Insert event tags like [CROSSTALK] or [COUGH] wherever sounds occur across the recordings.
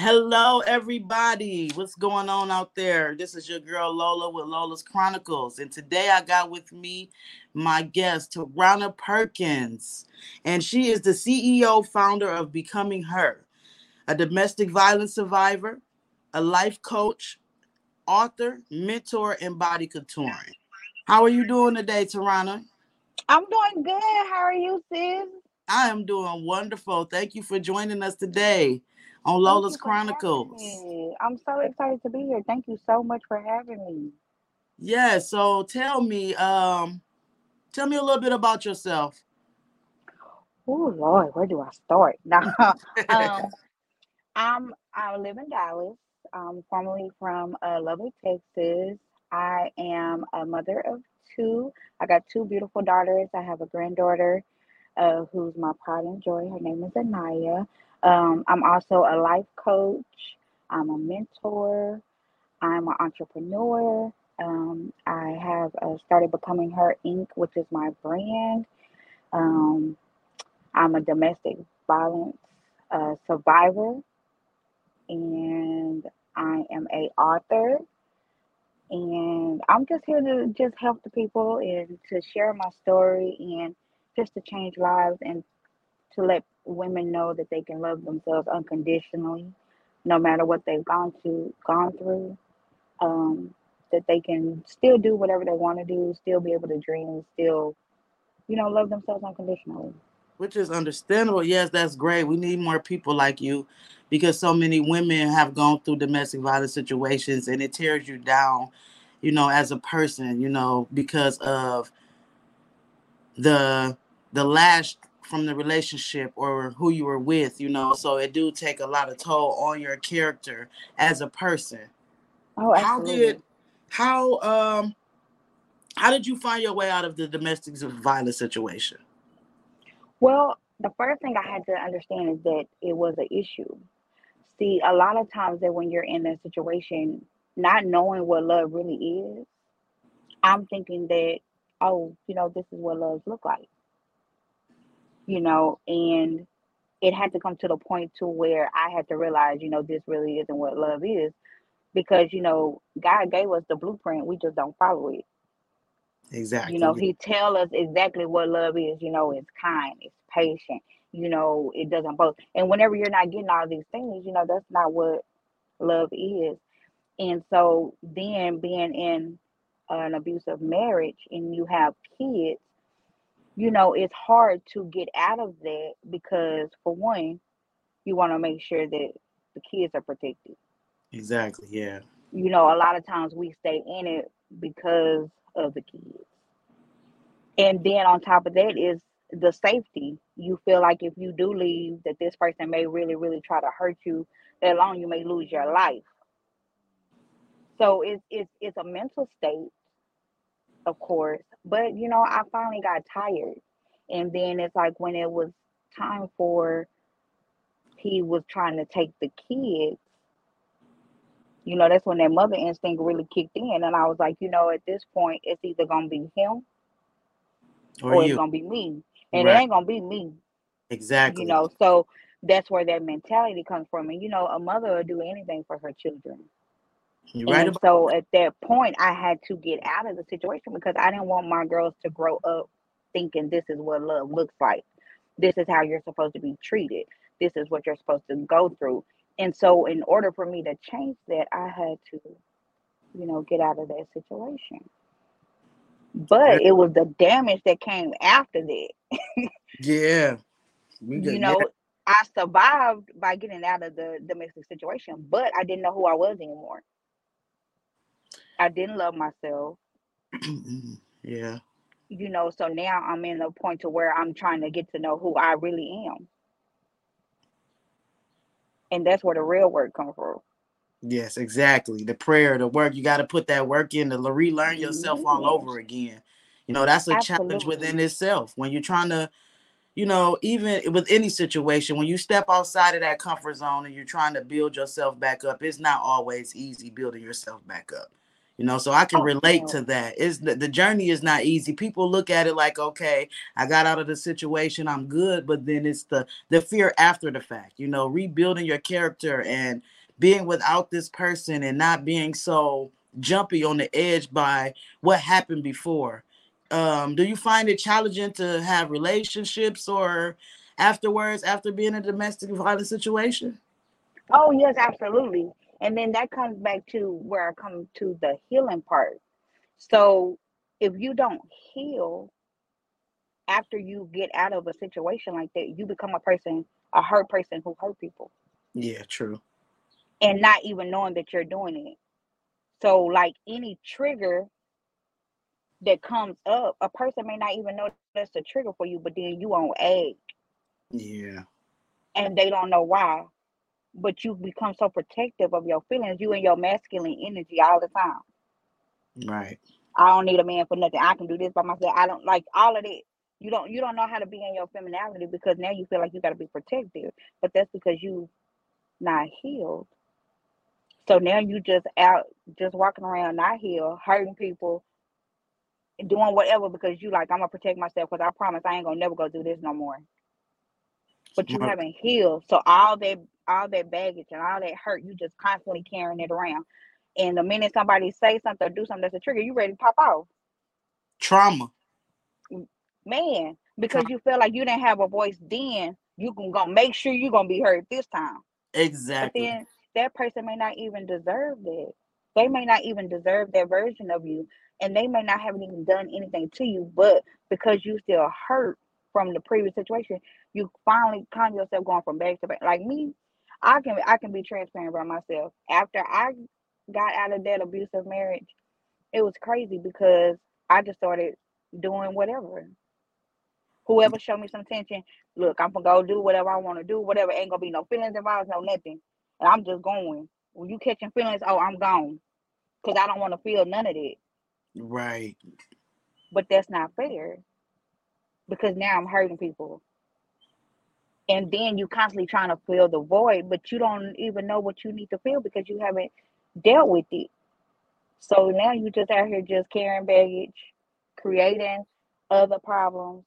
Hello, everybody. What's going on out there? This is your girl Lola with Lola's Chronicles. And today I got with me my guest, Taronna Perkins. And she is the CEO founder of Becoming Her, a domestic violence survivor, a life coach, author, mentor, and body contouring. How are you doing today, Taronna? I'm doing good. How are you, sis? I am doing wonderful. Thank you for joining us today on Lola's Chronicles. I'm so excited to be here. Thank you so much for having me. Yeah, so tell me, um, tell me a little bit about yourself. Oh Lord, where do I start? [LAUGHS] Now, um, [LAUGHS] I'm I live in Dallas. I'm formerly from uh, Lubbock, Texas. I am a mother of two. I got two beautiful daughters. I have a granddaughter uh, who's my pride and joy. Her name is Anaya. Um, I'm also a life coach. I'm a mentor. I'm an entrepreneur. Um, I have uh, started becoming her Inc., which is my brand. Um, I'm a domestic violence uh, survivor, and I am a author. And I'm just here to just help the people and to share my story and just to change lives and to let women know that they can love themselves unconditionally, no matter what they've gone to gone through. Um, that they can still do whatever they want to do, still be able to dream, still, you know, love themselves unconditionally. Which is understandable. Yes, that's great. We need more people like you because so many women have gone through domestic violence situations and it tears you down, you know, as a person, you know, because of the the lash from the relationship or who you were with, you know. So it do take a lot of toll on your character as a person. Oh, absolutely. How did how um how did you find your way out of the domestic violence situation? Well, the first thing I had to understand is that it was an issue. See, a lot of times that when you're in that situation, not knowing what love really is, I'm thinking that, oh, you know, this is what love look like you know, and it had to come to the point to where I had to realize, you know, this really isn't what love is because, you know, God gave us the blueprint, we just don't follow it. Exactly. You know, he tell us exactly what love is, you know, it's kind, it's patient, you know, it doesn't both. And whenever you're not getting all these things, you know, that's not what love is. And so then being in an abusive marriage and you have kids, you know, it's hard to get out of that because, for one, you want to make sure that the kids are protected. Exactly. Yeah. You know, a lot of times we stay in it because of the kids. And then on top of that is the safety. You feel like if you do leave, that this person may really, really try to hurt you. That long you may lose your life. So it's it's it's a mental state, of course, but you know, I finally got tired. And then it's like when it was time for he was trying to take the kids, you know, that's when that mother instinct really kicked in. And I was like, you know, at this point, it's either gonna be him or, or it's gonna be me. And right. it ain't gonna be me. Exactly. You know, so that's where that mentality comes from. And you know, a mother will do anything for her children. You're right. So at that point, I had to get out of the situation because I didn't want my girls to grow up thinking this is what love looks like. This is how you're supposed to be treated. This is what you're supposed to go through. And so, in order for me to change that, I had to, you know, get out of that situation. But it was the damage that came after that. [LAUGHS] yeah. you know, yeah. I survived by getting out of the domestic situation, but I didn't know who I was anymore. I didn't love myself. Mm-hmm. yeah. You know, so now I'm in a point to where I'm trying to get to know who I really am. And that's where the real work comes from. Yes, exactly. The prayer, the work, you got to put that work in to relearn yourself all mm-hmm. over again. You know, that's a Absolutely. challenge within itself. When you're trying to, you know, even with any situation, when you step outside of that comfort zone and you're trying to build yourself back up, it's not always easy building yourself back up you know so i can oh, relate to that. Is the, the journey is not easy. People look at it like okay i got out of the situation i'm good but then it's the the fear after the fact you know rebuilding your character and being without this person and not being so jumpy on the edge by what happened before. Um do you find it challenging to have relationships or afterwards after being in a domestic violence situation? Oh yes absolutely and then that comes back to where I come to the healing part. So if you don't heal after you get out of a situation like that, you become a person, a hurt person who hurt people. Yeah, true. And not even knowing that you're doing it. So like any trigger that comes up, a person may not even know that's a trigger for you, but then you on egg. Yeah. And they don't know why but you become so protective of your feelings, you and your masculine energy all the time. Right. I don't need a man for nothing. I can do this by myself. I don't like all of it. You don't you don't know how to be in your femininity because now you feel like you gotta be protective. But that's because you not healed. So now you just out just walking around not healed, hurting people, and doing whatever because you like I'm gonna protect myself because I promise I ain't gonna never go do this no more. But you haven't healed. So all that all that baggage and all that hurt, you just constantly carrying it around. And the minute somebody say something or do something that's a trigger, you ready to pop off. Trauma. Man, because you feel like you didn't have a voice then, you can go make sure you're gonna be heard this time. Exactly. But then that person may not even deserve that. They may not even deserve that version of you. And they may not have even done anything to you, but because you still hurt from the previous situation, you finally find yourself going from back to back. Like me, I can I can be transparent about myself. After I got out of that abusive marriage, it was crazy because I just started doing whatever. Whoever mm. showed me some attention, look, I'm gonna go do whatever I want to do, whatever. Ain't gonna be no feelings involved, no nothing. And I'm just going. When you catching feelings, oh, I'm gone. Cause I don't want to feel none of it. Right. But that's not fair. Because now I'm hurting people and then you constantly trying to fill the void but you don't even know what you need to feel because you haven't dealt with it. So now you just out here just carrying baggage creating other problems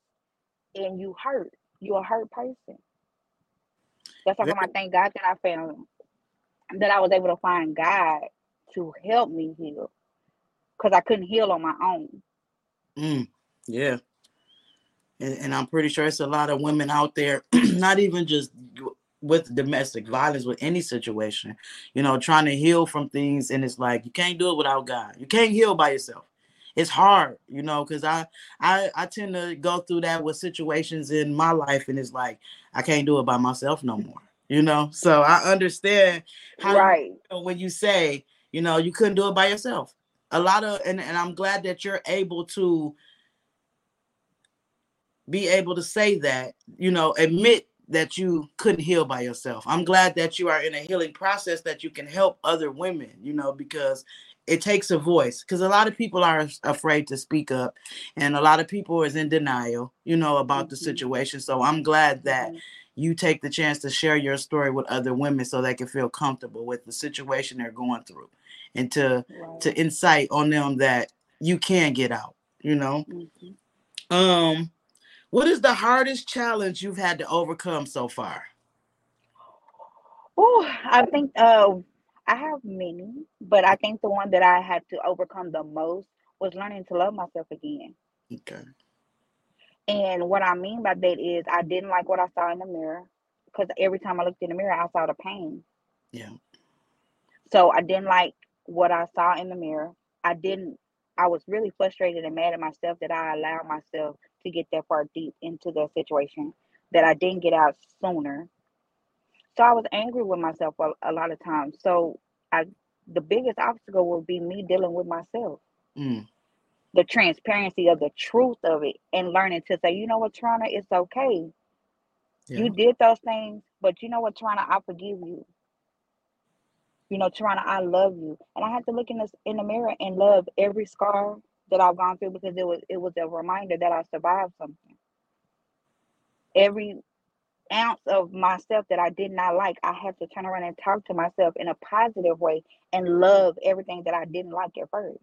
and you hurt. You're a hurt person. That's why I thank God that I found that I was able to find God to help me heal because I couldn't heal on my own. Mm, yeah and, and I'm pretty sure it's a lot of women out there, [CLEARS THROAT] not even just with domestic violence, with any situation, you know, trying to heal from things, and it's like you can't do it without God. You can't heal by yourself. It's hard, you know, because I, I I tend to go through that with situations in my life, and it's like I can't do it by myself no more, you know. So I understand how right. you, know, when you say, you know, you couldn't do it by yourself. A lot of, and, and I'm glad that you're able to be able to say that, you know, admit that you couldn't heal by yourself. I'm glad that you are in a healing process that you can help other women, you know, because it takes a voice because a lot of people are afraid to speak up and a lot of people is in denial, you know, about mm-hmm. the situation. So I'm glad that mm-hmm. you take the chance to share your story with other women so they can feel comfortable with the situation they're going through and to right. to insight on them that you can get out, you know. Mm-hmm. Um what is the hardest challenge you've had to overcome so far? Oh, I think uh, I have many, but I think the one that I had to overcome the most was learning to love myself again. Okay. And what I mean by that is I didn't like what I saw in the mirror because every time I looked in the mirror, I saw the pain. Yeah. So I didn't like what I saw in the mirror. I didn't, I was really frustrated and mad at myself that I allowed myself to get that far deep into the situation that I didn't get out sooner. So I was angry with myself a, a lot of times. So I the biggest obstacle will be me dealing with myself. Mm. The transparency of the truth of it and learning to say, you know what, Taronna, it's okay. Yeah. You did those things, but you know what, Taronna, I forgive you. You know, Taronna, I love you. And I had to look in this in the mirror and love every scar that I've gone through because it was it was a reminder that I survived something. Every ounce of myself that I did not like, I have to turn around and talk to myself in a positive way and love everything that I didn't like at first.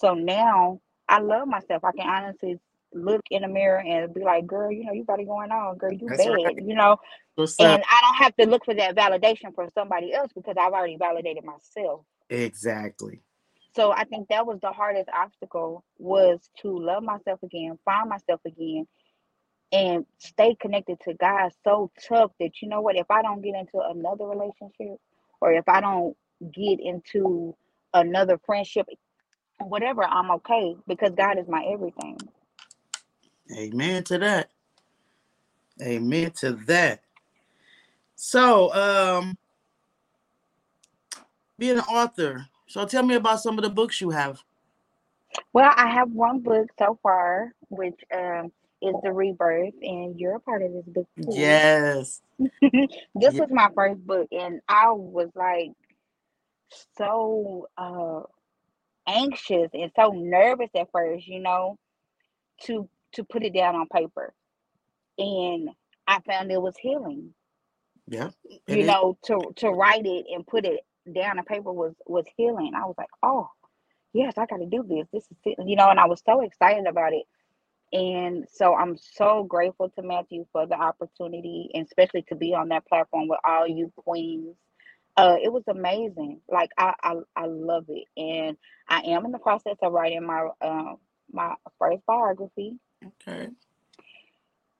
So now I love myself. I can honestly look in the mirror and be like, girl, you know, you got it going on, girl, you That's bad, right. you know. What's and up? I don't have to look for that validation from somebody else because I've already validated myself. Exactly. So I think that was the hardest obstacle was to love myself again, find myself again, and stay connected to God so tough that you know what, if I don't get into another relationship or if I don't get into another friendship, whatever, I'm okay because God is my everything. Amen to that. Amen to that. So, um, being an author, so tell me about some of the books you have. Well, I have one book so far, which um, is The Rebirth, and you're a part of this book too. Yes. [LAUGHS] this yes. was my first book, and I was like so uh, anxious and so nervous at first, you know, to to put it down on paper. And I found it was healing. Yeah. You is. know, to to write it and put it down on paper was was healing. I was like, oh, yes, I got to do this. This is you know, and I was so excited about it. And so I'm so grateful to Matthew for the opportunity, and especially to be on that platform with all you queens. Uh, it was amazing. Like I, I, I love it, and I am in the process of writing my uh, my first biography. Okay.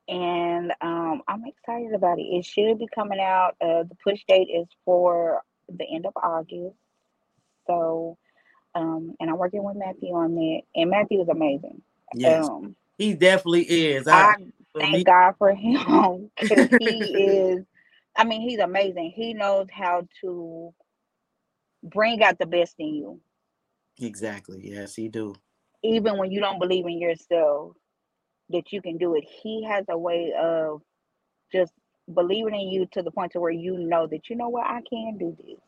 And um, I'm excited about it. It should be coming out. Uh, the push date is for the end of August. So, um, and I'm working with Matthew on that. And Matthew is amazing. Yes, um, he definitely is. I, I thank me. God for him [LAUGHS] [LAUGHS] he is. I mean, he's amazing. He knows how to bring out the best in you. Exactly. Yes, he do. Even when you don't believe in yourself, that you can do it. He has a way of just believing in you to the point to where you know that you know what I can do this.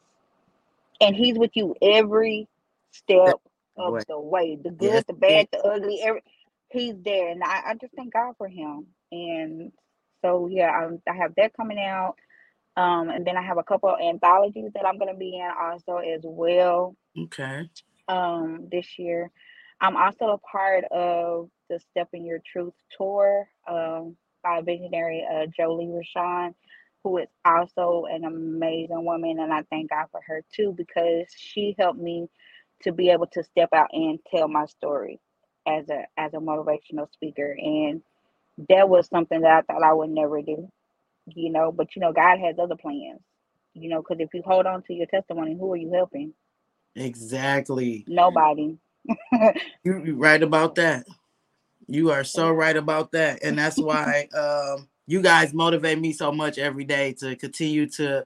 And he's with you every step of the way. The good, yes. the bad, the ugly, every he's there. And I, I just thank God for him. And so yeah, I, I have that coming out. Um, and then I have a couple of anthologies that I'm gonna be in also as well. Okay. Um, this year. I'm also a part of the Step in Your Truth tour um, by visionary uh, Jolie Rashawn, who is also an amazing woman. And I thank God for her too, because she helped me to be able to step out and tell my story as a as a motivational speaker. And that was something that I thought I would never do, you know. But you know, God has other plans, you know, because if you hold on to your testimony, who are you helping? Exactly. Nobody. [LAUGHS] You're right about that. You are so right about that. And that's why um, you guys motivate me so much every day to continue to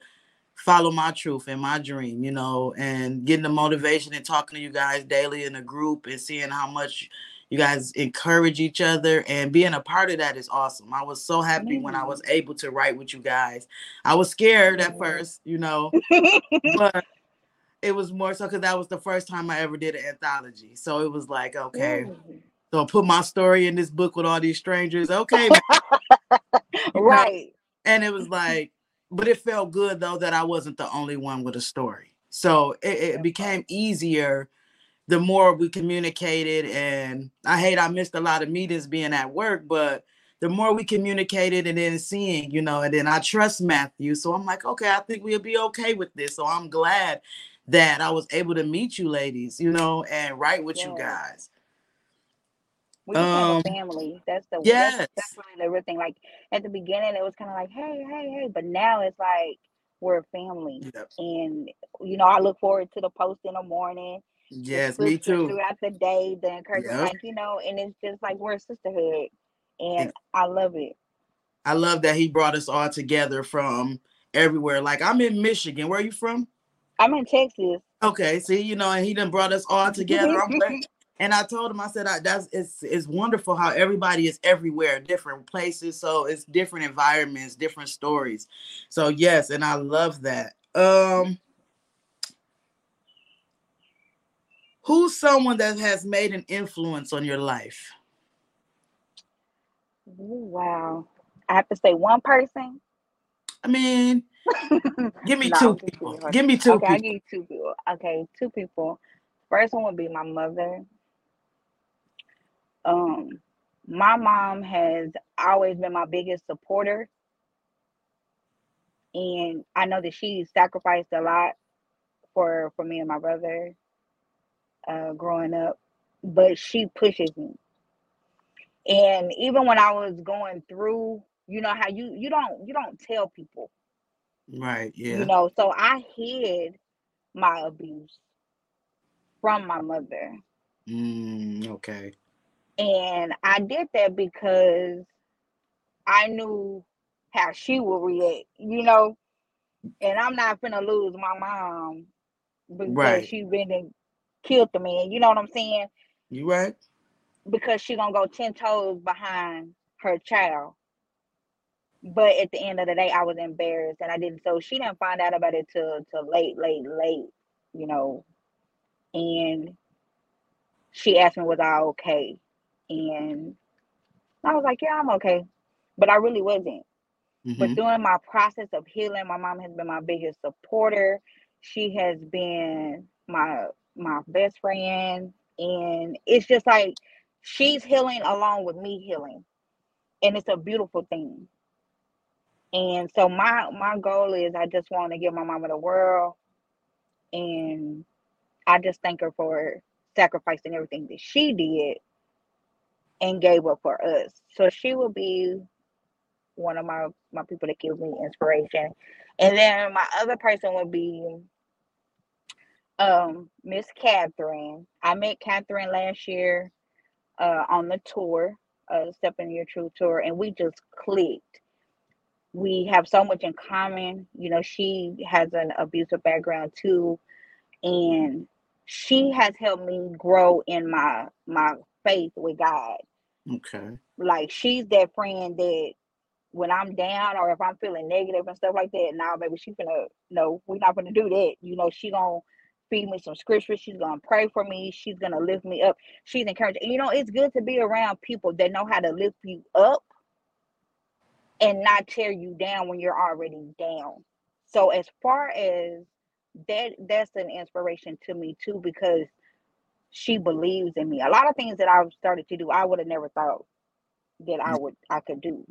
follow my truth and my dream, you know, and getting the motivation and talking to you guys daily in a group and seeing how much you guys encourage each other and being a part of that is awesome. I was so happy when I was able to write with you guys. I was scared at first, you know, [LAUGHS] but it was more so because that was the first time I ever did an anthology. So it was like, okay, so I put my story in this book with all these strangers. Okay. [LAUGHS] right. And it was like, but it felt good though that I wasn't the only one with a story. So it, it became easier the more we communicated. And I hate I missed a lot of meetings being at work, but the more we communicated and then seeing, you know, and then I trust Matthew. So I'm like, okay, I think we'll be okay with this. So I'm glad that I was able to meet you ladies, you know, and write with yeah. you guys. We became um, a family. That's the yes. that's, that's really the real thing. Like at the beginning, it was kind of like, hey, hey, hey, but now it's like we're a family, yep. and you know, I look forward to the post in the morning. Yes, me too. Throughout the day, the encouragement, yep. like you know, and it's just like we're a sisterhood, and I love it. I love that he brought us all together from everywhere. Like I'm in Michigan. Where are you from? I'm in Texas. Okay, see, you know, and he done brought us all together. [LAUGHS] and I told him, I said, I, that's it's it's wonderful how everybody is everywhere, different places, so it's different environments, different stories. So yes, and I love that. Um, who's someone that has made an influence on your life? Wow. I have to say one person. I mean, give me [LAUGHS] no, two people. Give me two. Okay, people. I give you two people. Okay, two people. First one would be my mother. Um, my mom has always been my biggest supporter, and I know that she sacrificed a lot for for me and my brother uh, growing up, but she pushes me. And even when I was going through, you know how you you don't you don't tell people, right? Yeah. You know, so I hid my abuse from my mother. Mm, okay. And I did that because I knew how she would react, you know. And I'm not gonna lose my mom because right. she been killed the man. You know what I'm saying? You right. Because she gonna go ten toes behind her child. But at the end of the day, I was embarrassed and I didn't. So she didn't find out about it till till late, late, late. You know, and she asked me was I okay, and I was like, yeah, I'm okay, but I really wasn't. Mm-hmm. But during my process of healing, my mom has been my biggest supporter. She has been my my best friend and it's just like she's healing along with me healing and it's a beautiful thing and so my my goal is i just want to give my mama the world and i just thank her for sacrificing everything that she did and gave up for us so she will be one of my my people that gives me inspiration and then my other person would be um, Miss Catherine. I met Catherine last year uh, on the tour, uh, Step in Your Truth tour, and we just clicked. We have so much in common. You know, she has an abusive background too, and she has helped me grow in my my faith with God. Okay. Like she's that friend that when I'm down or if I'm feeling negative and stuff like that, now maybe she's gonna no, we're not gonna do that. You know, she gonna feed me some scripture. She's gonna pray for me. She's gonna lift me up. She's encouraging. And you know, it's good to be around people that know how to lift you up and not tear you down when you're already down. So as far as that, that's an inspiration to me too because she believes in me. A lot of things that I've started to do, I would have never thought that I mm. would I could do.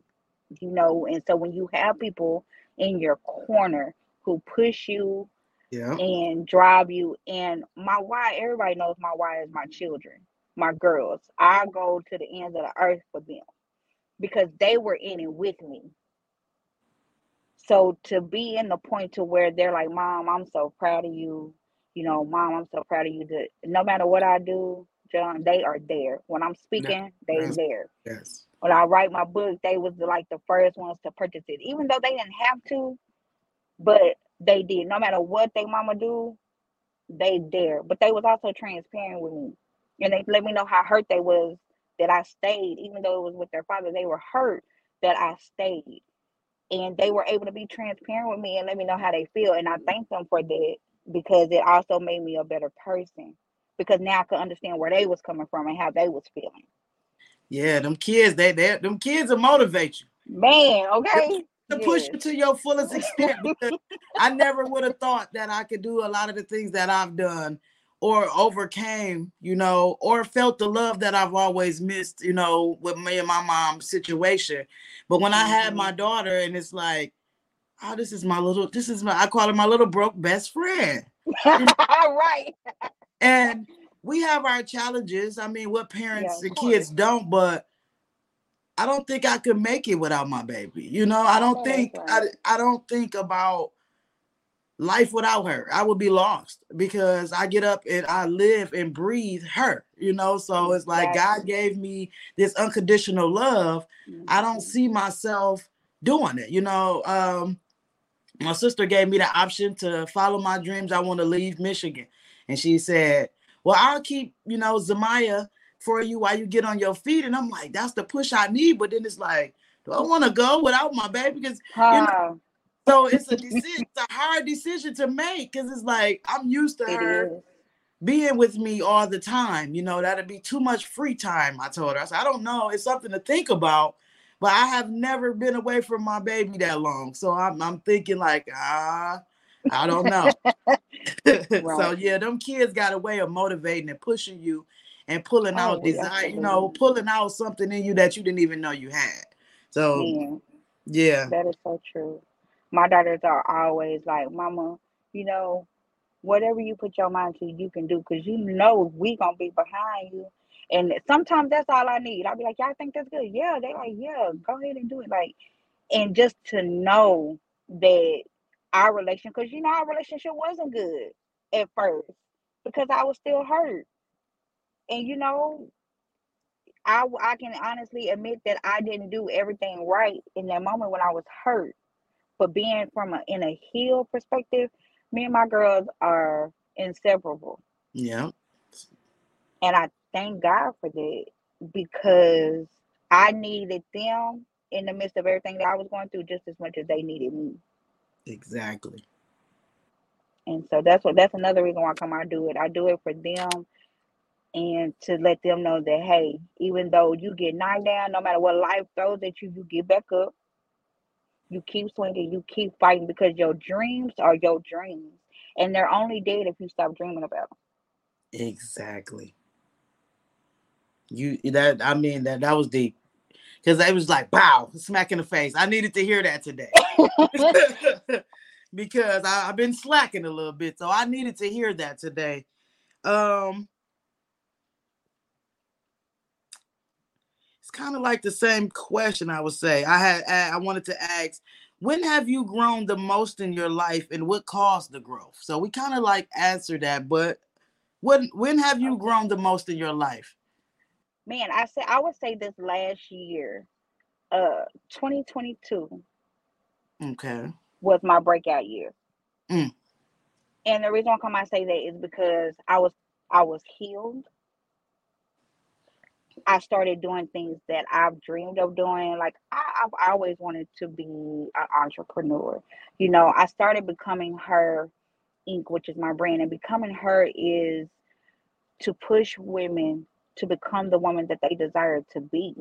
You know, and so when you have people in your corner who push you, yeah. and drive you. And my why, everybody knows my why is my children, my girls. I go to the ends of the earth for them because they were in it with me. So to be in the point to where they're like, Mom, I'm so proud of you. You know, Mom, I'm so proud of you. That no matter what I do, John, they are there. When I'm speaking, they are there. Yes. When I write my book, they was like the first ones to purchase it, even though they didn't have to. But they did. No matter what they mama do, they there. But they was also transparent with me. And they let me know how hurt they was that I stayed, even though it was with their father, they were hurt that I stayed. And they were able to be transparent with me and let me know how they feel. And I mm-hmm. thank them for that because it also made me a better person. Because now I could understand where they was coming from and how they was feeling. Yeah, them kids, they, they them kids will motivate you. Man, okay to yes. push you to your fullest extent [LAUGHS] I never would have thought that I could do a lot of the things that I've done or overcame, you know, or felt the love that I've always missed, you know, with me and my mom's situation. But when. I had my mm-hmm. daughter, and it's like, oh, this is my little, this is my, I call her my little broke best friend. [LAUGHS] right. And we have our challenges. I mean, what parents yeah, and kids don't, but I don't think I could make it without my baby. You know, I don't think I, I don't think about life without her. I would be lost because I get up and I live and breathe her, you know. So it's like God gave me this unconditional love. I don't mm-hmm. see myself doing it, you know. Um my sister gave me the option to follow my dreams. I want to leave Michigan. And she said, Well, I'll keep, you know, Zamaya for you while you get on your feet. And I'm like, that's the push I need. But then it's like, do I want to go without my baby? Because you know, so [LAUGHS] it's a decision, it's a hard decision to make because it's like I'm used to her being with me all the time. You know, that'd be too much free time. I told her. I said, I don't know. It's something to think about. but I have never been away from my baby that long. So I'm I'm thinking like ah, I don't know. [LAUGHS] [LAUGHS] so yeah, them kids got a way of motivating and pushing you and pulling oh, out desire, you know, pulling out something in you that you didn't even know you had. So yeah. yeah. That is so true. My daughters are always like, Mama, you know, whatever you put your mind to, you can do because you know we gonna be behind you. And sometimes that's all I need. I'll be like, Y'all think that's good? Yeah, they like, yeah, go ahead and do it. Like, and just to know that our relation, because you know our relationship wasn't good at first because I was still hurt and you know I, I can honestly admit that I didn't do everything right in that moment when I was hurt. But being from a in a heal perspective, me and my girls are inseparable. Yeah. And I thank God for that because I needed them in the midst of everything that I was going through just as much as they needed me. Exactly. And so that's what that's another reason why I come I do it. I do it for them and to let them know that hey, even though you get knocked down, no matter what life throws at you, you get back up. You keep swinging, you keep fighting because your dreams are your dreams, and they're only dead if you stop dreaming about them. Exactly. You that I mean that that was deep because it was like bow smack in the face. I needed to hear that today [LAUGHS] because I, have been slacking a little bit, so I needed to hear that today. Um, it's kind of like the same question I would say. I had I wanted to ask, when have you grown the most in your life and what caused the growth? So we kind of like answer that, but when when have you grown the most in your life? Man, I say I would say this last year, uh 2022. Okay. Was my breakout year. Mm. And the reason why I say that is because I was I was healed. I started doing things that I've dreamed of doing. Like I, have always wanted to be an entrepreneur. You know, I started becoming her Inc., which is my brand, and becoming her is to push women to become the woman that they desire to be.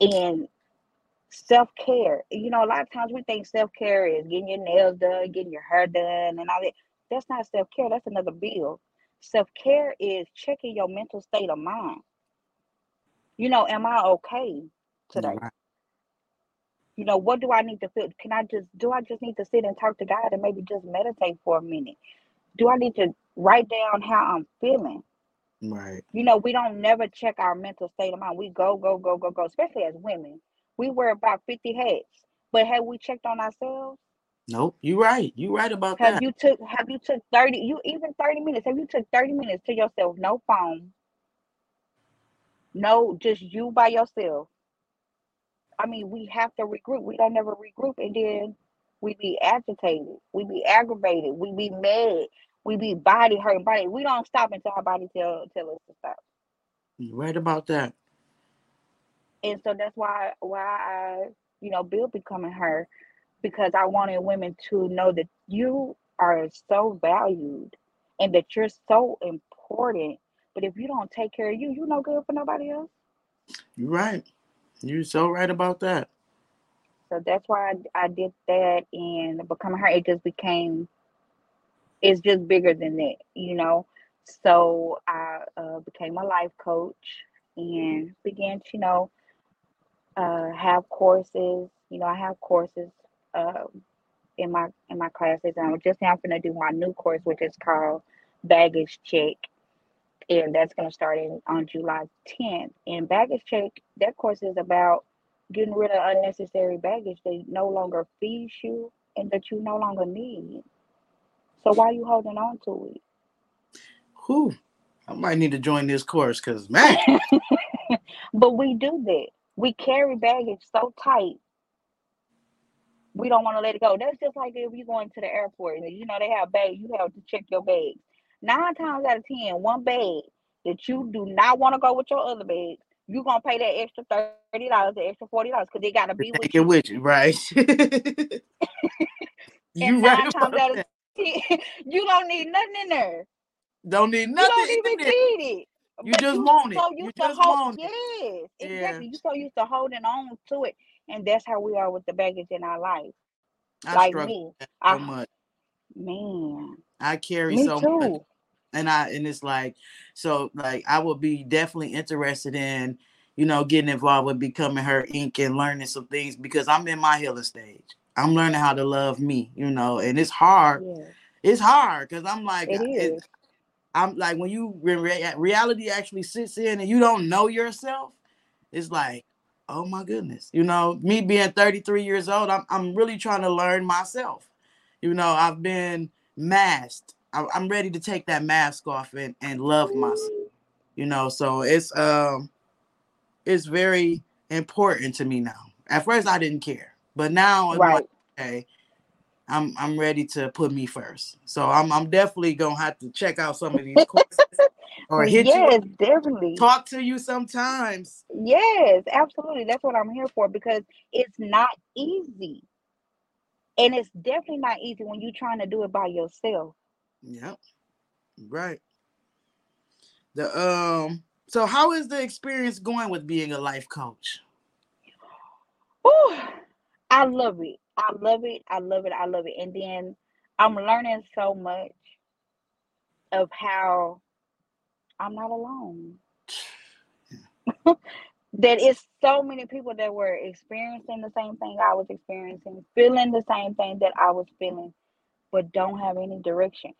And self care, you know, a lot of times we think self care is getting your nails done, getting your hair done, and all that. That's not self care. That's another bill. Self care is checking your mental state of mind you know, am I okay today? Right. You know, what do I need to feel? Can I just do I just need to sit and talk to God and maybe just meditate for a minute? Do I need to write down how I'm feeling? Right. You know, we don't never check our mental state of mind. We go, go, go, go, go, especially as women. We wear about 50 hats. But have we checked on ourselves? Nope, You're right. You're right about have that. you took have you took 30 you even 30 minutes? Have you took 30 minutes to yourself, no phone, no, just you by yourself. I mean, we have to regroup. We don't never regroup, and then we be agitated, we be aggravated, we be mad, we be body hurt, body. We don't stop until our body tell tell us to stop. You right about that. And so that's why why I you know build becoming her because I wanted women to know that you are so valued and that you're so important but if you don't take care of you, you no good for nobody else. You're right. You're so right about that. So that's why I, I did that and becoming her, it just became it's just bigger than that, you know. So I uh, became a life coach and began to, you know, uh, have courses. You know, I have courses uh, in my in my classes, and I'm just now going to do my new course, which is called Baggage Check and that's going to start in on July 10th. And baggage check, that course is about getting rid of unnecessary baggage that no longer feeds you and that you no longer need. So why are you holding on to it? Who? I might need to join this course because man. [LAUGHS] but we do that. We carry baggage so tight. We don't want to let it go. That's just like if you're going to the airport and you know they have bags, you have to check your bags nine times out of ten, one bag that you do not want to go with your other bags, you're gonna pay that extra thirty dollars, the extra forty dollars, because they gotta be with you. with you, right? [LAUGHS] [LAUGHS] you right times out of ten, [LAUGHS] you don't need nothing in there. Don't need nothing. You don't even need it. You just you want it. So you just hold, yes, exactly. You so used to holding on to it, and that's how we are with the baggage in our life. I like me, so I, much. Man, I carry me so too. much, and I and it's like so like I would be definitely interested in you know getting involved with becoming her Inc and learning some things because I'm in my healing stage. I'm learning how to love me, you know, and it's hard. Yeah. It's hard because I'm like, it is. I'm like when you when reality actually sits in and you don't know yourself, it's like, oh my goodness, you know, me being 33 years old, I'm I'm really trying to learn myself. You know, I've been masked. I'm ready to take that mask off and and love myself. You know, so it's um, it's very important to me now. At first, I didn't care, but now, right. Like, okay, I'm I'm ready to put me first. So I'm I'm definitely gonna have to check out some of these courses [LAUGHS] or hit yes, you. definitely. Talk to you sometimes. Yes, absolutely. That's what I'm here for because it's not easy. And it's definitely not easy when you're trying to do it by yourself. Yep. Right. The um so how is the experience going with being a life coach? Oh, I love it. I love it. I love it. I love it. And then I'm learning so much of how I'm not alone. [SIGHS] that it's so many people that were experiencing the same thing I was experiencing, feeling the same thing that I was feeling, but don't have any direction.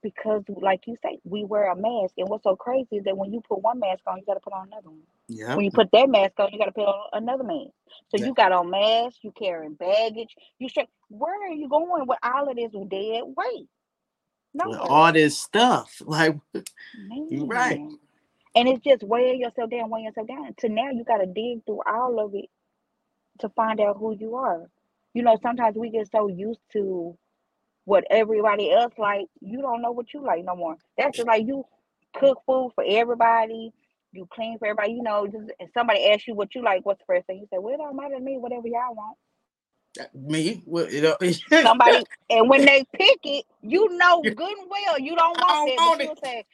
Because, like you say, we wear a mask, and what's so crazy is that when you put one mask on, you got to put on another one. Yeah. When you put that mask on, you got to put on another mask. So you got on mask, you carrying baggage, you straight. Where are you going with all of this dead weight? No. With all this stuff, [LAUGHS] like you're right. And it's just weighing yourself down, weighing yourself down. To now, you got to dig through all of it to find out who you are. You know, sometimes we get so used to what everybody else like, you don't know what you like no more. That's just like you cook food for everybody, you clean for everybody. You know, just if somebody asks you what you like, what's the first thing you say? Well, it don't matter to me, whatever y'all want. Uh, me, well, you know, [LAUGHS] somebody, [LAUGHS] and when they pick it, you know good and well you don't want don't that. Want say,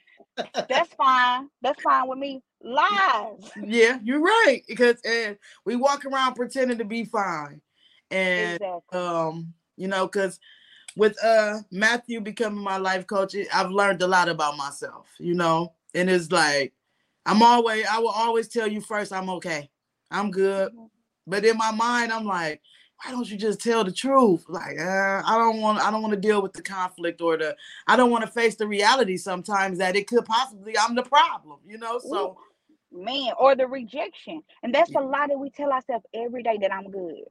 that's fine. That's fine with me. Lies. [LAUGHS] Yeah, you're right. Because and we walk around pretending to be fine, and exactly. um, you know, because with uh Matthew becoming my life coach, I've learned a lot about myself. You know, and it's like I'm always, I will always tell you first, I'm okay, I'm good. Mm-hmm. But in my mind, I'm like, why don't you just tell the truth? Like, uh, I don't want, I don't want to deal with the conflict or the, I don't want to face the reality sometimes that it could possibly I'm the problem, you know. So, man, or the rejection, and that's yeah. a lot that we tell ourselves every day that I'm good,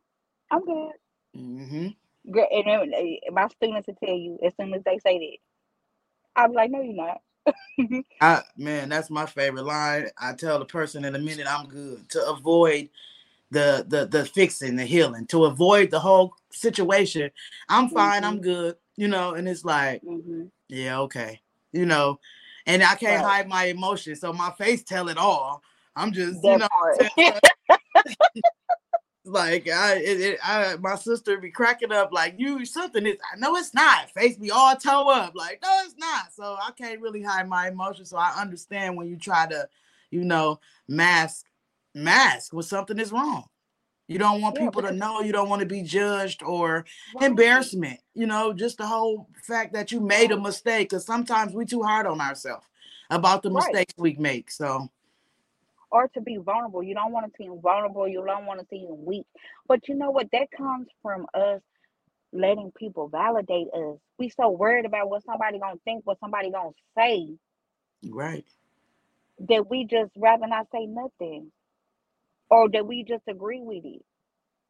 I'm good. Mm-hmm. And, and my students will tell you as soon as they say that, I'm like, no, you're not. [LAUGHS] I man, that's my favorite line. I tell the person in a minute I'm good to avoid the the the fixing, the healing, to avoid the whole situation. I'm fine, mm-hmm. I'm good, you know, and it's like, mm-hmm. yeah, okay, you know, and I can't right. hide my emotions, so my face tell it all. I'm just, that you know, [LAUGHS] [LAUGHS] like I, it, it, I, my sister be cracking up like you something is. I know it's not. Face be all toe up. Like no, it's not. So I can't really hide my emotions. So I understand when you try to, you know, mask mask when something is wrong. You don't want people to know. You don't want to be judged or right. embarrassment. You know, just the whole fact that you made a mistake. Because sometimes we too hard on ourselves about the right. mistakes we make. So or to be vulnerable. You don't want to seem vulnerable. You don't want to seem weak. But you know what? That comes from us letting people validate us. We so worried about what somebody gonna think, what somebody gonna say. Right. That we just rather not say nothing. Or that we just agree with it.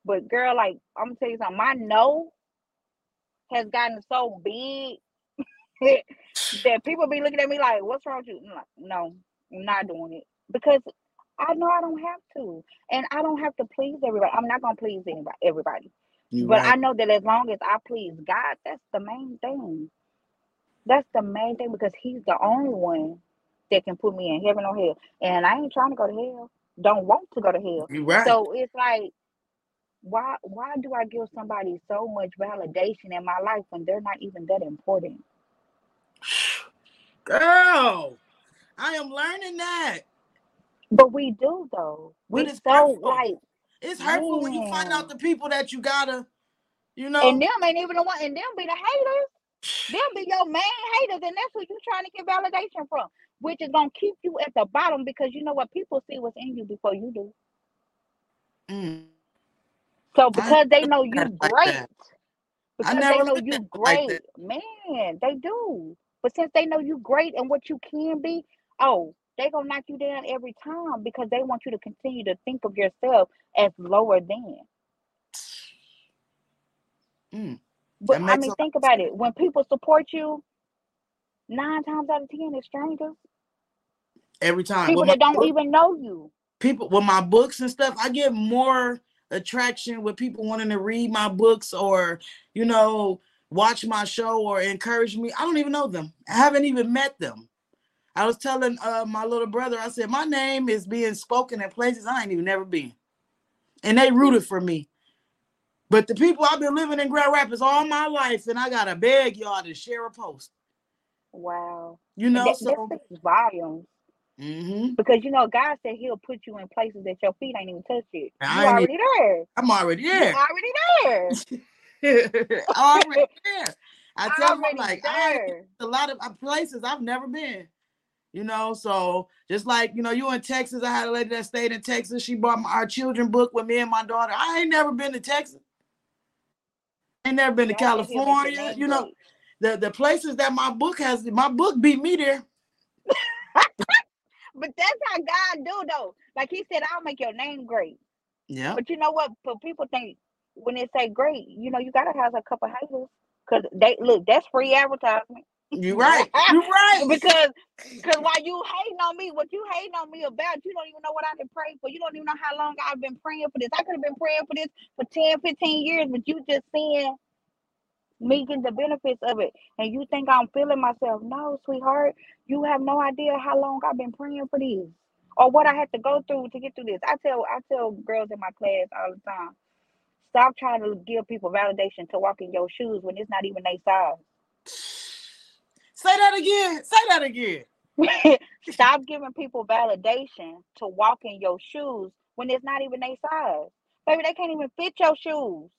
But girl, like I'm gonna tell you something, my no has gotten so big [LAUGHS] that people be looking at me like, what's wrong with you? Like, no, I'm not doing it. Because I know I don't have to, and I don't have to please everybody. I'm not gonna please anybody, everybody. You're but right. I know that as long as I please God, that's the main thing. That's the main thing because He's the only one that can put me in heaven or hell. And I ain't trying to go to hell. Don't want to go to hell. Right. So it's like, why why do I give somebody so much validation in my life when they're not even that important? [SIGHS] Girl, I am learning that. But we do though. We so hurtful. like It's hurtful when you find out the people that you gotta, you know. and them ain't even the one and them be the haters. Them be your main haters, and that's who you trying to get validation from, which is gonna keep you at the bottom because you know what people see what's in you before you do. Mm, So I because they know you like great, that. because they never know you at it like great, man, they do. But since they know you great and what you can be, oh, they gonna knock you down every time because they want you to continue to think of yourself as lower than. Mm, But I mean, think about it. When people support you, nine times out of ten, it's strangers, Every time. people that don't book, even know you. people with my books and stuff, I get more attraction with people wanting to read my books or, you know, watch my show or encourage me. I don't even know them. I haven't even met them. I was telling uh, my little brother, I said, my name is being spoken in places I ain't even never been. And they rooted for me. But the people I've been living in Grand Rapids all my life, and I gotta beg y'all to share a post. Wow, You know, that, so speaks volumes mhm. because you know God said He'll put you in places that your feet ain't even touched it. I You already there. I'm already there. already there. [LAUGHS] already there. I [LAUGHS] tell them, like, there. a lot of uh, places I've never been. You know, so just like you know, you in Texas, I had a lady that stayed in Texas. She bought my, our children book with me and my daughter. I ain't never been to Texas. Ain't never been to God said He'll make your California. You know, the the places that my book has. My book beat me there. [LAUGHS] But that's how God do though. Like He said, I'll make your name great. Yeah, But you know what? But people think when they say great, you know, you gotta have a couple haters. Cause they look, that's free advertisement. You right. You're right. [LAUGHS] because because while you hating on me, what you hating on me about, you don't even know what I can pray for. You don't even know how long I've been praying for this. I could have been praying for this for 10, 15 years, but you just seeing me getting the benefits of it. And you think I'm feeling myself. No, sweetheart, you have no idea how long I've been praying for this. Or what I had to go through to get through this. I tell I tell girls in my class all the time, stop trying to give people validation to walk in your shoes when it's not even their Say that again. Say that again. [LAUGHS] stop giving people validation to walk in your shoes when it's not even their size. Baby, they can't even fit your shoes.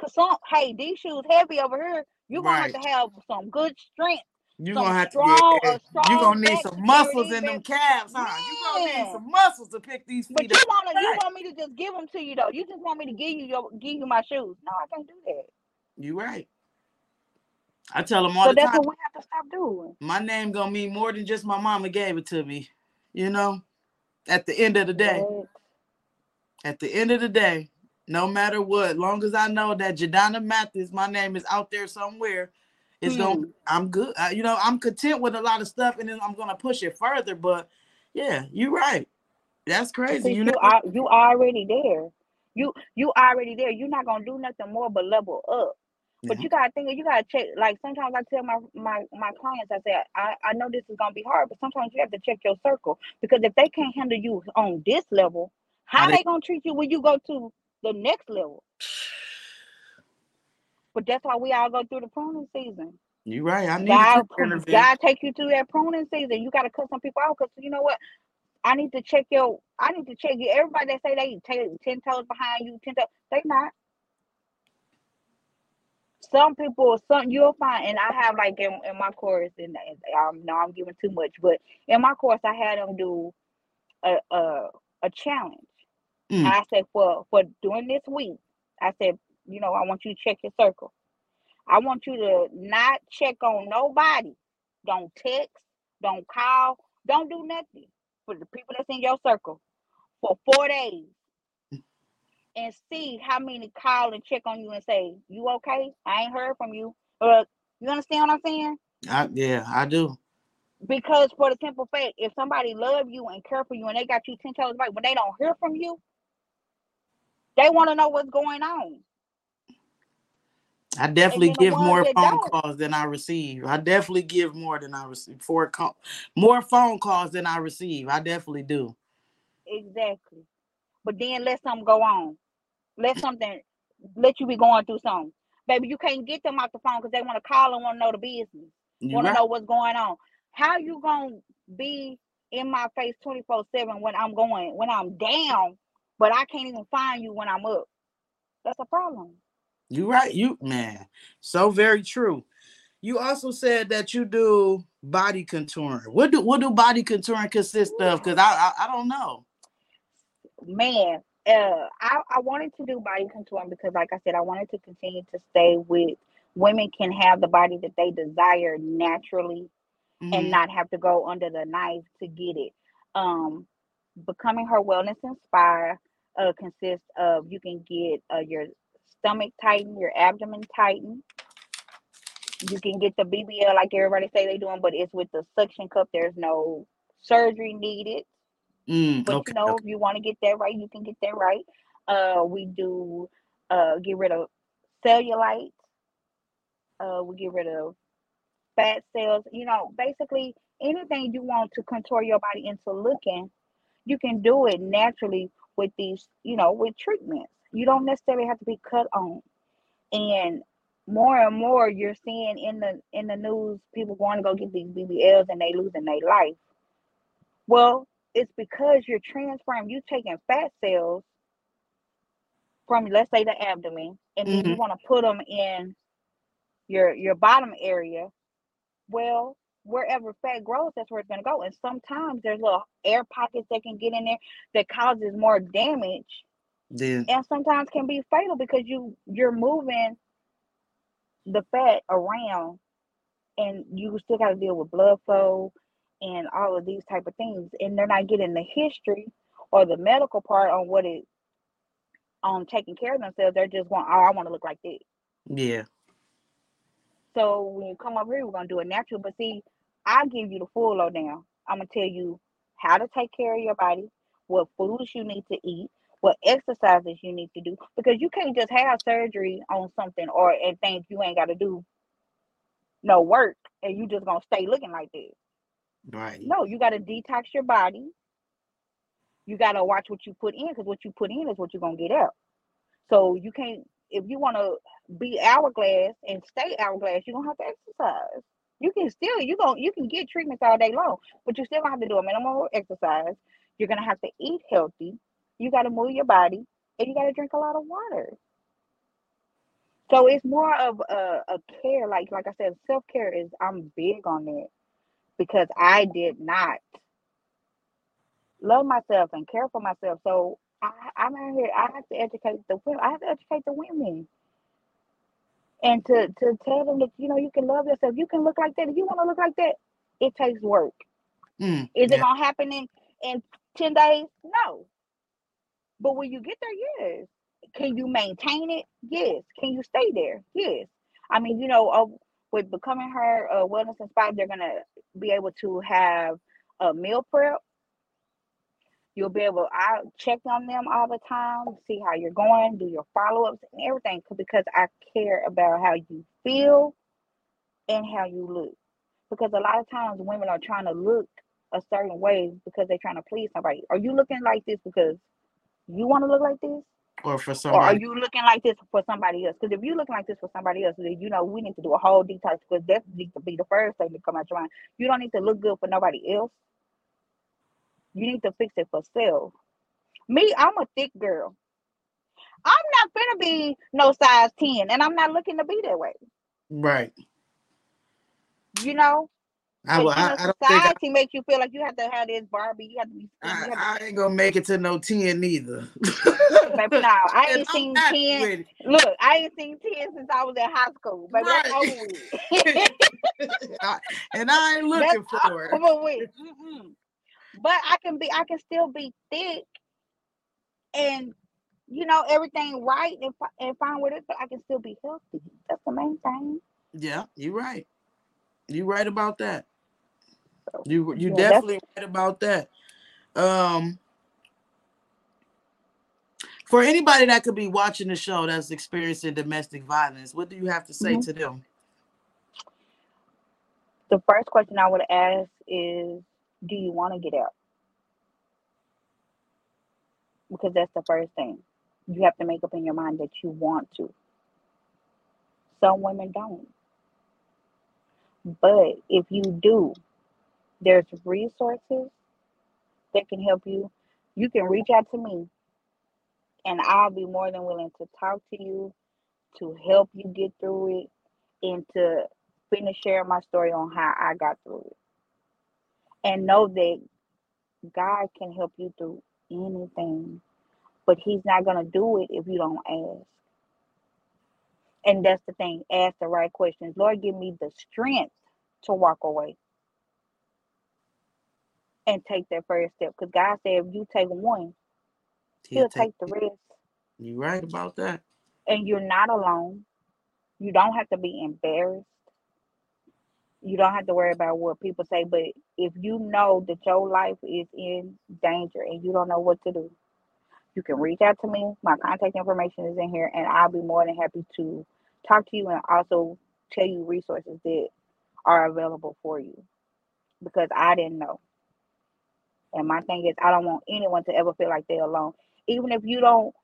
Cause some hey, these shoes heavy over here. You're gonna have to have some good strength, You're gonna have to strong, get a you strong gonna need some muscles in them calves, huh? You gonna need some muscles to pick these feet But you up. wanna you want me to just give them to you though. You just want me to give you your give you my shoes. No, I can't do that. You right. I tell them all So the that's time, what we have to stop doing. my name gonna mean more than just my mama gave it to me. You know, at the end of the day, What? at the end of the day, no matter what, long as I know that Jadonna Mathis, my name is out there somewhere, it's gonna. Hmm. I'm good. Uh, you know, I'm content with a lot of stuff, and then I'm gonna push it further. But yeah, you're right. That's crazy. You you never. are you already there. You you already there. You're not gonna do nothing more but level up. But Yeah. you gotta think, you gotta check. Like sometimes I tell my my my clients, I say, I I know this is gonna be hard, but sometimes you have to check your circle because if they can't handle you on this level, How they- they gonna treat you when you go to the next level? But that's why we all go through the pruning season. You're right. I need God, to. God take you through that pruning season. You gotta cut some people out because you know what? I need to check your. I need to check you. Everybody that say they take ten toes behind you, ten toes, they not. Some people, some you'll find, and I have like in, in my course, and um, no, I'm giving too much, but in my course, I had them do a a, a challenge. Mm. And I said for for during this week, I said, you know, I want you to check your circle. I want you to not check on nobody. Don't text, don't call, don't do nothing for the people that's in your circle for four days and see how many call and check on you and say, You okay? I ain't heard from you. You understand what I'm saying? I, yeah, I do. Because for the simple fact, if somebody love you and care for you and they got you ten toes back, when they don't hear from you, they want to know what's going on. I definitely give more phone don't- calls than I receive. I definitely give more than I receive. For call, more phone calls than I receive. I definitely do. Exactly. But then let something go on. Let something let you be going through something. Baby, you can't get them off the phone because they want to call and want to know the business. Want right. to know what's going on. How you gonna be in my face 24 7 when I'm going, when I'm down, but I can't even find you when I'm up. That's a problem. You right. You man, so very true. You also said that you do body contouring. What do what do body contouring consist of? Because I, I I don't know. Man, uh, I I wanted to do body contouring because, like I said, I wanted to continue to stay with women can have the body that they desire naturally mm-hmm. and not have to go under the knife to get it. Um, becoming her wellness inspire uh, consists of you can get uh, your stomach tighten, your abdomen tighten. You can get the BBL like everybody say they doing, but it's with the suction cup. There's no surgery needed. Mm, but okay, you know, okay. if you want to get that right, you can get that right. Uh, we do uh, get rid of cellulite. Uh, we get rid of fat cells. You know, basically anything you want to contour your body into looking, you can do it naturally with these, you know, with treatments. You don't necessarily have to be cut on. And more and more you're seeing in the in the news people going to go get these BBLs and they losing their life. Well, it's because you're transferring, you taking fat cells from let's say the abdomen, and mm-hmm. you want to put them in your your bottom area. Well, wherever fat grows, that's where it's gonna go. And sometimes there's little air pockets that can get in there that causes more damage. Yeah. And sometimes can be fatal because you you're moving the fat around and you still got to deal with blood flow and all of these type of things and they're not getting the history or the medical part on what it on taking care of themselves they're just going oh i want to look like this. Yeah. So when you come over here we're going to do it natural but see i give you the full lowdown. I'm going to tell you how to take care of your body what foods you need to eat what exercises you need to do because you can't just have surgery on something or and think you ain't got to do no work and you just gonna stay looking like this. Right. No, you got to detox your body. You got to watch what you put in because what you put in is what you're gonna get out. So you can't if you want to be hourglass and stay hourglass, you're gonna have to exercise. You can still you going you can get treatments all day long, but you still gonna have to do a minimum exercise. You're gonna have to eat healthy you got to move your body and you got to drink a lot of water. So it's more of a, a care, like like I said, self care is I'm big on it because I did not love myself and care for myself. So I, I'm out here. I have to educate the women. I have to educate the women, and to to tell them that you know you can love yourself. You can look like that. If you want to look like that, it takes work. Mm, is yeah. it gonna happen in in ten days? No, but when you get there, yes. Can you maintain it? Yes. Can you stay there? Yes. I mean, you know, uh, with becoming her uh, wellness inspired, they're gonna be able to have a meal prep. You'll be able. I check on them all the time, see how you're going, do your follow ups and everything, because I care about how you feel and how you look. Because a lot of times women are trying to look a certain way because they're trying to please somebody. Are you looking like this because you want to look like this? Or for somebody. Or are you looking like this for somebody else? Because if you're looking like this for somebody else, then you know we need to do a whole detox because that needs to be the first thing to come out your mind. You don't need to look good for nobody else. You need to fix it for self. Me, I'm a thick girl. I'm not gonna be no size 10, and I'm not looking to be that way. Right. You know, I, I, I don't society think I, makes you feel like you have to have this Barbie. You have to be. I, to I ain't gonna make it to no ten neither. baby, no, [LAUGHS] I ain't seen ten. Look, I ain't seen ten since I was in high school. Baby, right. [LAUGHS] and I ain't looking that's for it. Come on, mm But I can be. I can still be thick, and you know everything right and, and fine with it. But I can still be healthy. That's the main thing. Yeah, you're right. You're right about that. You you yeah, definitely right about that. Um for anybody that could be watching the show that's experiencing domestic violence, what do you have to say mm-hmm. to them? The first question I would ask is do you want to get out? Because that's the first thing. You have to make up in your mind that you want to. Some women don't. But if you do, there's resources that can help you, you can reach out to me and I'll be more than willing to talk to you, to help you get through it, and to finish sharing my story on how I got through it. And know that God can help you through anything, but He's not going to do it if you don't ask. And that's the thing ask the right questions. Lord, give me the strength to walk away and take that first step. Because God said, if you take one, He'll, He'll take, take the rest. You're right about that. And you're not alone. You don't have to be embarrassed. You don't have to worry about what people say. But if you know that your life is in danger and you don't know what to do, you can reach out to me. My contact information is in here, and I'll be more than happy to talk to you and also tell you resources that are available for you because I didn't know. And my thing is, I don't want anyone to ever feel like they're alone. Even if you don't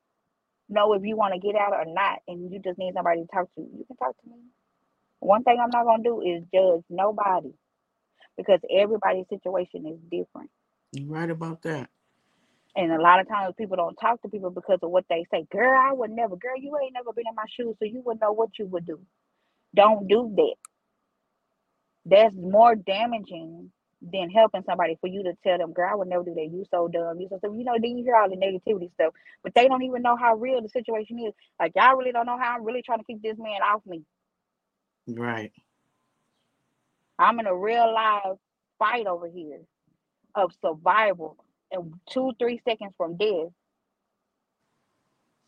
know if you want to get out or not, and you just need somebody to talk to, you can talk to me. One thing I'm not gonna do is judge nobody because everybody's situation is different. You're right about that. And a lot of times people don't talk to people because of what they say. Girl, I would never. Girl, you ain't never been in my shoes, so you would know what you would do. Don't do that. That's more damaging than helping somebody for you to tell them, girl, I would never do that. You so dumb. You so dumb. You know, then you hear all the negativity stuff, but they don't even know how real the situation is. Like y'all really don't know how I'm really trying to keep this man off me. Right. I'm in a real live fight over here of survival and two, three seconds from death.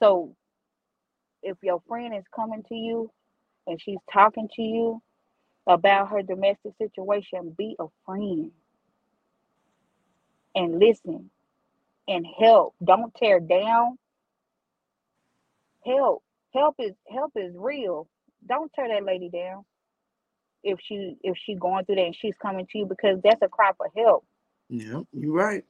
So if your friend is coming to you and she's talking to you about her domestic situation, be a friend and listen and help. Don't tear down. Help. Help is help is real. Don't tear that lady down. If she if she going through that and she's coming to you because that's a cry for help. Yeah, you're right.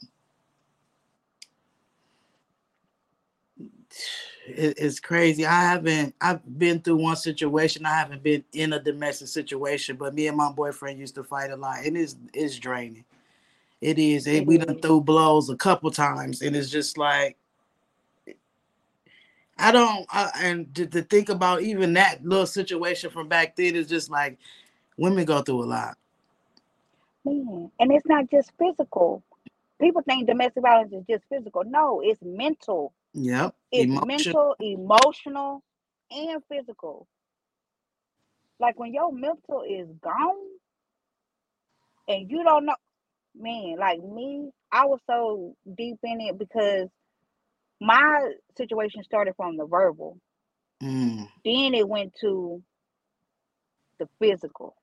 It's crazy. I haven't. I've been through one situation. I haven't been in a domestic situation, but me and my boyfriend used to fight a lot, and it's it's draining. It is. It, we done threw blows a couple times, and it's just like I don't. And to, to think about even that little situation from back then is just like women go through a lot. Man, and it's not just physical. People think domestic violence is just physical. No, it's mental. Yep. It's Emotion. mental, emotional, and physical. Like when your mental is gone and you don't know, man, like me, I was so deep in it because my situation started from the verbal. Mm. Then it went to the physical.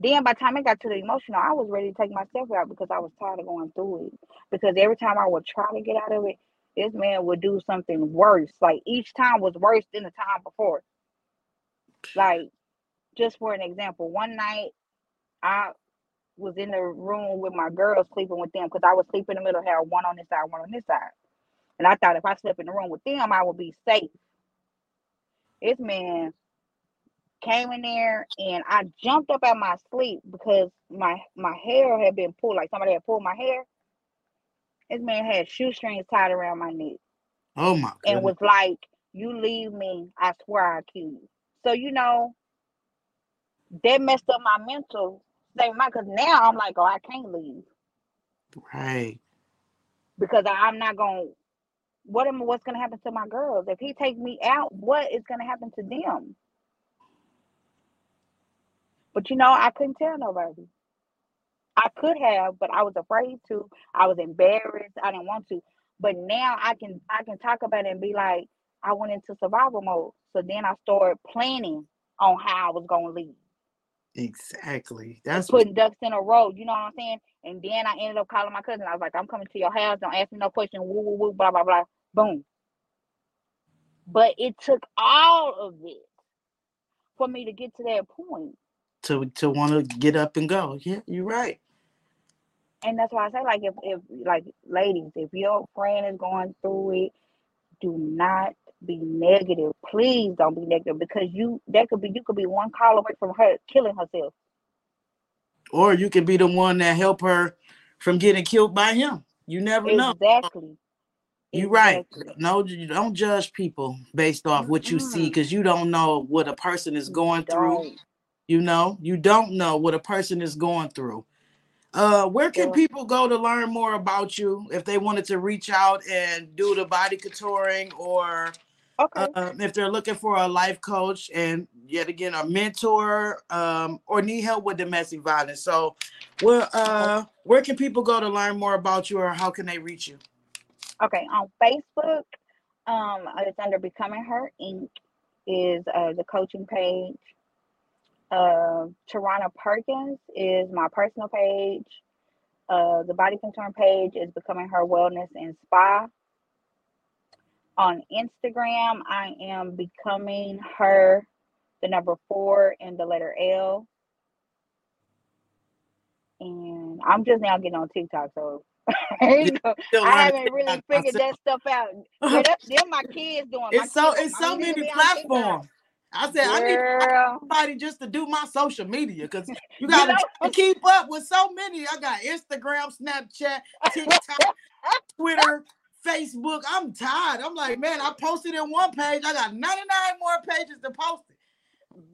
Then by the time it got to the emotional, I was ready to take myself out because I was tired of going through it. Because every time I would try to get out of it, this man would do something worse. Like each time was worse than the time before. Like, just for an example, one night I was in the room with my girls sleeping with them because I was sleeping in the middle, had one on this side, one on this side. And I thought if I slept in the room with them, I would be safe. This man came in there and I jumped up at my sleep because my my hair had been pulled, like somebody had pulled my hair. This man had shoestrings tied around my neck. Oh my God. And was like, You leave me, I swear I'll kill you. So, you know, that messed up my mental state my because now I'm like, oh, I can't leave. Right. Because I, I'm not gonna what am what's gonna happen to my girls? If he take me out, what is gonna happen to them? But you know, I couldn't tell nobody. I could have, but I was afraid to. I was embarrassed. I didn't want to. But now I can I can talk about it and be like, I went into survival mode. So then I started planning on how I was gonna leave. Exactly. That's putting what... ducks in a row. You know what I'm saying? And then I ended up calling my cousin. I was like, I'm coming to your house. Don't ask me no question. Woo woo woo. Blah blah blah. Boom. But it took all of this for me to get to that point. To to want to get up and go. Yeah, you're right and that's why I say, like, if, if like ladies, if your friend is going through it, do not be negative. Please don't be negative because you that could be you could be one call away from her killing herself. Or you could be the one that help her from getting killed by him. You never know. Exactly. You're right. No, you don't judge people based off what you see because you don't know what a person is going through. You know, you don't know what a person is going through. Uh, where can people go to learn more about you if they wanted to reach out and do the body contouring or Okay. uh, if they're looking for a life coach and yet again a mentor um, or need help with domestic violence? So, where uh, where can people go to learn more about you or how can they reach you? Okay, on Facebook, um, it's under Becoming Her Inc. is uh, the coaching page. Uh, Taronna Perkins is my personal page. Uh, the Body Contouring page is Becoming Her Wellness and Spa. On Instagram, I am becoming her, the number four and the letter L. And I'm just now getting on TikTok, so [LAUGHS] you know, I haven't really figured myself. that stuff out. Yeah, that's them my kids doing. [LAUGHS] It's so kids, it's so many be on TikTok. platforms. I said I need somebody just to do my social media because you you gotta know, keep up with so many. I got Instagram, Snapchat, TikTok, [LAUGHS] Twitter, Facebook. I'm tired. I'm like, man, I posted in one page. I got 99 more pages to post it.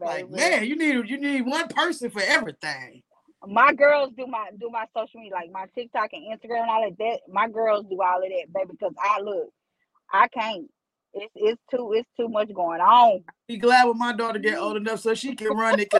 Like, man, you need you need one person for everything. my girls do my do my social media like my TikTok and Instagram and all of that. My girls do all of that, baby. Because I look, I can't. It's it's too it's too much going on. Be glad when my daughter get old enough so she can run it.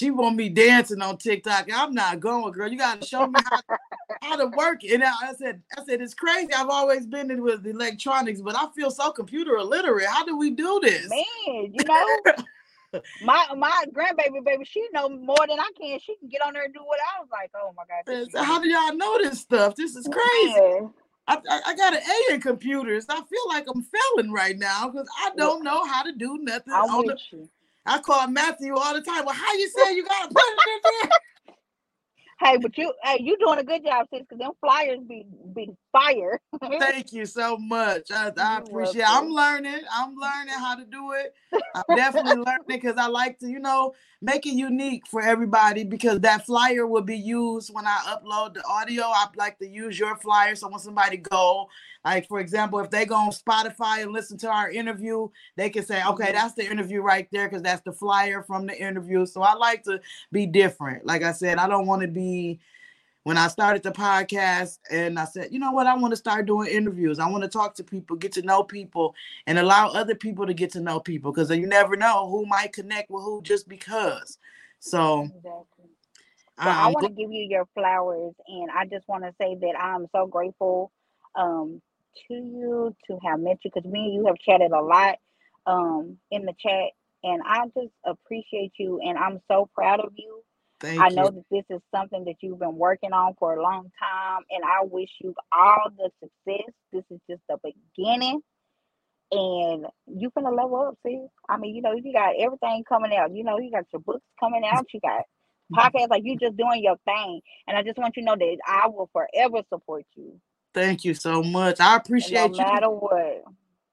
She want me dancing on TikTok. I'm not going, girl. You gotta show me how, how to work it. And I I said, I said, it's crazy. I've always been in with electronics, but I feel so computer illiterate. How do we do this? Man, you know, [LAUGHS] my my grandbaby baby, she know more than I can. She can get on there and do what I was like. Oh my god, Man, this so is how do y'all know this stuff? This is crazy. Man, I, I, got an A in computers. I feel like I'm failing right now because I don't know how to do nothing. I'm on the, you. I call Matthew all the time. Well, how you say you gotta put it in there? [LAUGHS] Hey, but you, hey, you doing a good job, sis. Because them flyers be be fire. [LAUGHS] Thank you so much. I, I appreciate. it. I'm learning. I'm learning how to do it. I'm definitely learning because I like to, you know, make it unique for everybody because that flyer will be used when I upload the audio. I like to use your flyer. So when somebody go, like for example, if they go on Spotify and listen to our interview, they can say, okay, Mhm. that's the interview right there because that's the flyer from the interview. So I like to be different. Like I said, I don't want to be when I started the podcast and I said, you know what, I want to start doing interviews. I want to talk to people, get to know people, and allow other people to get to know people because you never know who might connect with who just because. So Exactly. Well, I I'm want to give you your flowers, and I just want to say that I'm so grateful um, to you to have met you because me and you have chatted a lot um, in the chat, and I just appreciate you, and I'm so proud of you. Thank I you. know that this is something that you've been working on for a long time, and I wish you all the success. This is just the beginning, and you're gonna level up. See, I mean, you know, you got everything coming out. You know, you got your books coming out. You got [LAUGHS] podcasts like you're just doing your thing, and I just want you to know that I will forever support you, Thank you so much. I no appreciate you. No matter what.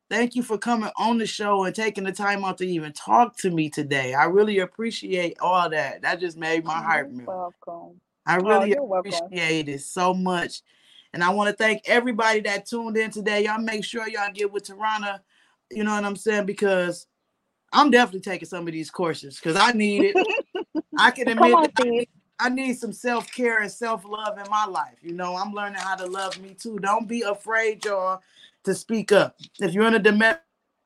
Thank you for coming on the show and taking the time out to even talk to me today. I really appreciate all that. That just made my heart melt. welcome. I Oh, really welcome. appreciate it so much. And I want to thank everybody that tuned in today. Y'all make sure y'all get with Taronna, you know what I'm saying? Because I'm definitely taking some of these courses because I need it. [LAUGHS] I can admit on, I need, I need some self-care and self-love in my life. You know, I'm learning how to love me too. Don't be afraid, y'all, to speak up. If you're in a domestic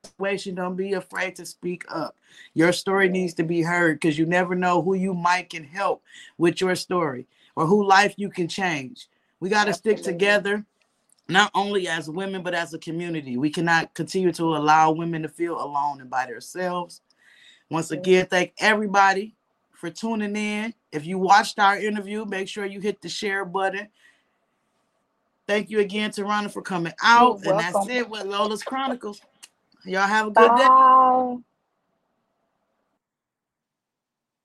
situation, don't be afraid to speak up. Your story needs to be heard because you never know who you might can help with your story or who life you can change. We got to stick together, not only as women, but as a community. We cannot continue to allow women to feel alone and by themselves. Once again, thank everybody for tuning in. If you watched our interview, make sure you hit the share button. Thank you again, Taronna, for coming out. And that's it with Lola's Chronicles. Y'all have a good day. Bye.